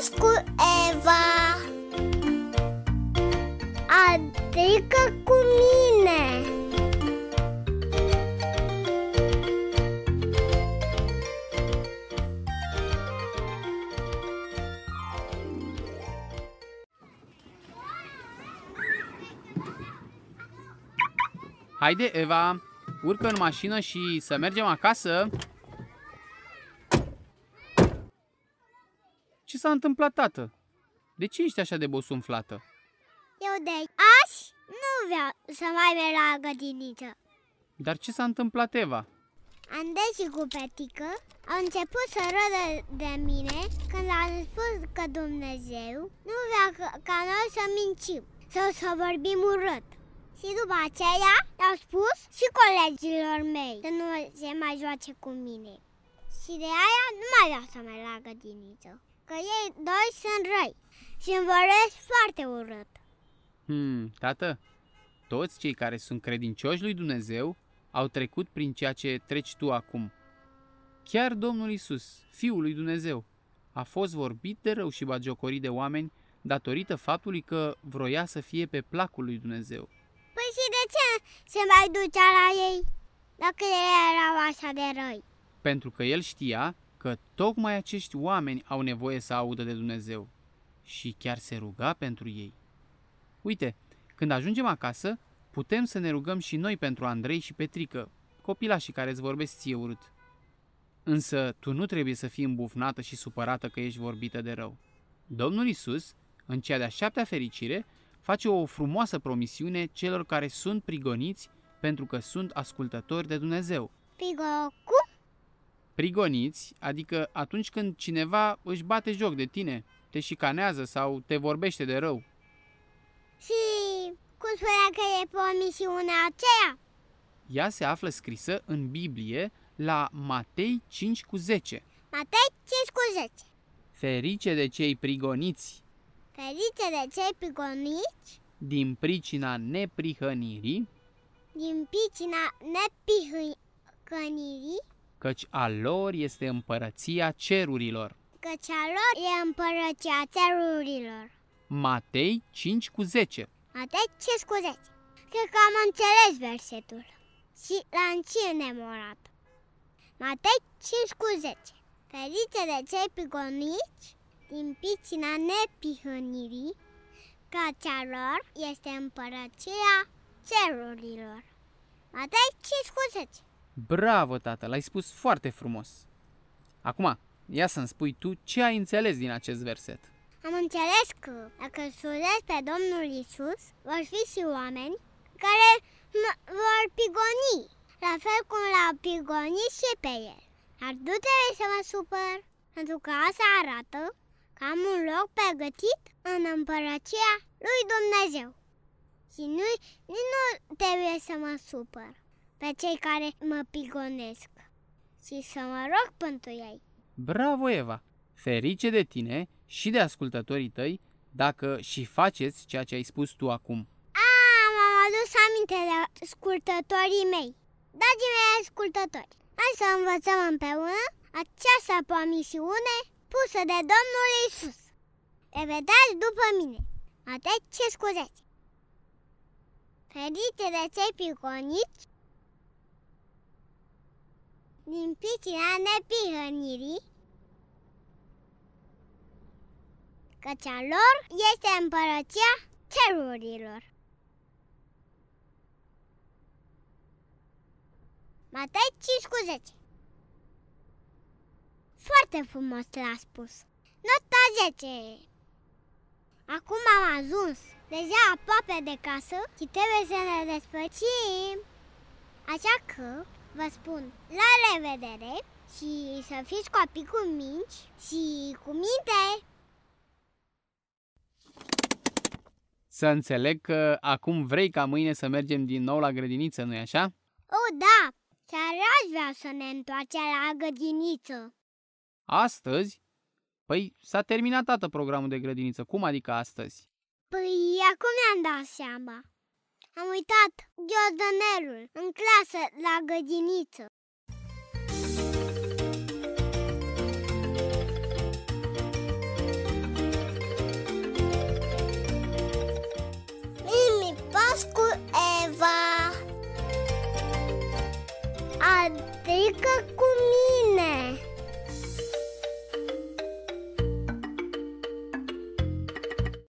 Nas cu Eva. Adică cu mine. Haide, Eva, urcă în mașină și să mergem acasă. Ce s-a întâmplat, tată? De ce ești așa de bosunflată? Eu de azi nu vreau să mai merg la grădiniță. Dar ce s-a întâmplat, Eva? Andrei și cu Petică au început să râdă de mine când am spus că Dumnezeu nu vrea ca, ca noi să mincim sau să vorbim urât. Și după aceea le-au spus și colegilor mei să nu se mai joace cu mine. Și de aia nu mai vreau să merg la grădiniță. Că ei doi sunt răi și îmi vorbesc foarte urât. Hmm, tată, toți cei care sunt credincioși lui Dumnezeu au trecut prin ceea ce treci tu acum. Chiar Domnul Isus, Fiul lui Dumnezeu, a fost vorbit de rău și bagiocorit de oameni datorită faptului că vroia să fie pe placul lui Dumnezeu. Păi și de ce se mai ducea la ei dacă ei erau așa de răi? Pentru că el știa că tocmai acești oameni au nevoie să audă de Dumnezeu și chiar se ruga pentru ei. Uite, când ajungem acasă, putem să ne rugăm și noi pentru Andrei și Petrică, copilașii care îți vorbesc ție urât. Însă tu nu trebuie să fii îmbufnată și supărată că ești vorbită de rău. Domnul Isus, în cea de-a șaptea fericire, face o frumoasă promisiune celor care sunt prigoniți pentru că sunt ascultători de Dumnezeu. Pigo, cum? Prigoniți, adică atunci când cineva își bate joc de tine, te șicanează sau te vorbește de rău. Și cum spunea că e promisiunea aceea? Ea se află scrisă în Biblie la Matei 5 cu 10. Matei 5 cu 10. Ferice de cei prigoniți Ferice de cei prigoniți din pricina neprihănirii, din pricina nepihănirii, căci a lor este împărăția cerurilor. căci a lor e împărăția țărurilor. Matei 5 cu 10. Matei 5 cu 10. Cred că am înțeles versetul. Și l-am și nemorat. Matei 5 cu 10. Ferice de cei prigoniți din pricina nepihănirii, că cea lor este împărăția cerurilor. Matei 5 cu 10. Bravo, tată, l-ai spus foarte frumos. Acum, ia să-mi spui tu ce ai înțeles din acest verset. Am înțeles că dacă slujesc pe Domnul Isus, vor fi și oameni care mă vor pigoni, la fel cum l-au pigonit și pe el. Dar nu trebuie să mă supăr, pentru că asta arată că am un loc pregătit în împărăția lui Dumnezeu. Și nu, nu trebuie să mă supăr pe cei care mă pigonesc, și să mă rog pentru ei. Bravo, Eva! Ferice de tine și de ascultătorii tăi dacă și faceți ceea ce ai spus tu acum. A, m-am adus aminte de ascultătorii mei. Dragii mei ascultători, hai să învățăm împreună această promisiune pusă de Domnul Isus. Le vedeți după mine. Matei ce scuzeți. Ferice de cei piconiți din pricina nepihănirii, căci a lor este împărăția cerurilor. Matei 5 cu 10 Foarte frumos l-a spus. Nota 10 Acum am ajuns deja aproape de casă și trebuie să ne despărțim. Așa că vă spun la revedere și să fiți copii cu minci și cu minte. Să înțeleg că acum vrei ca mâine să mergem din nou la grădiniță, nu-i așa? Oh, da! Chiar aș vrea să ne întoarcem la grădiniță. Astăzi? Păi s-a terminat tată programul de grădiniță. Cum adică astăzi? Păi, acum mi-am dat seama am uitat ghiozdanelul în clasă la gădiniță. Mimi pas cu Eva, adică cu mine.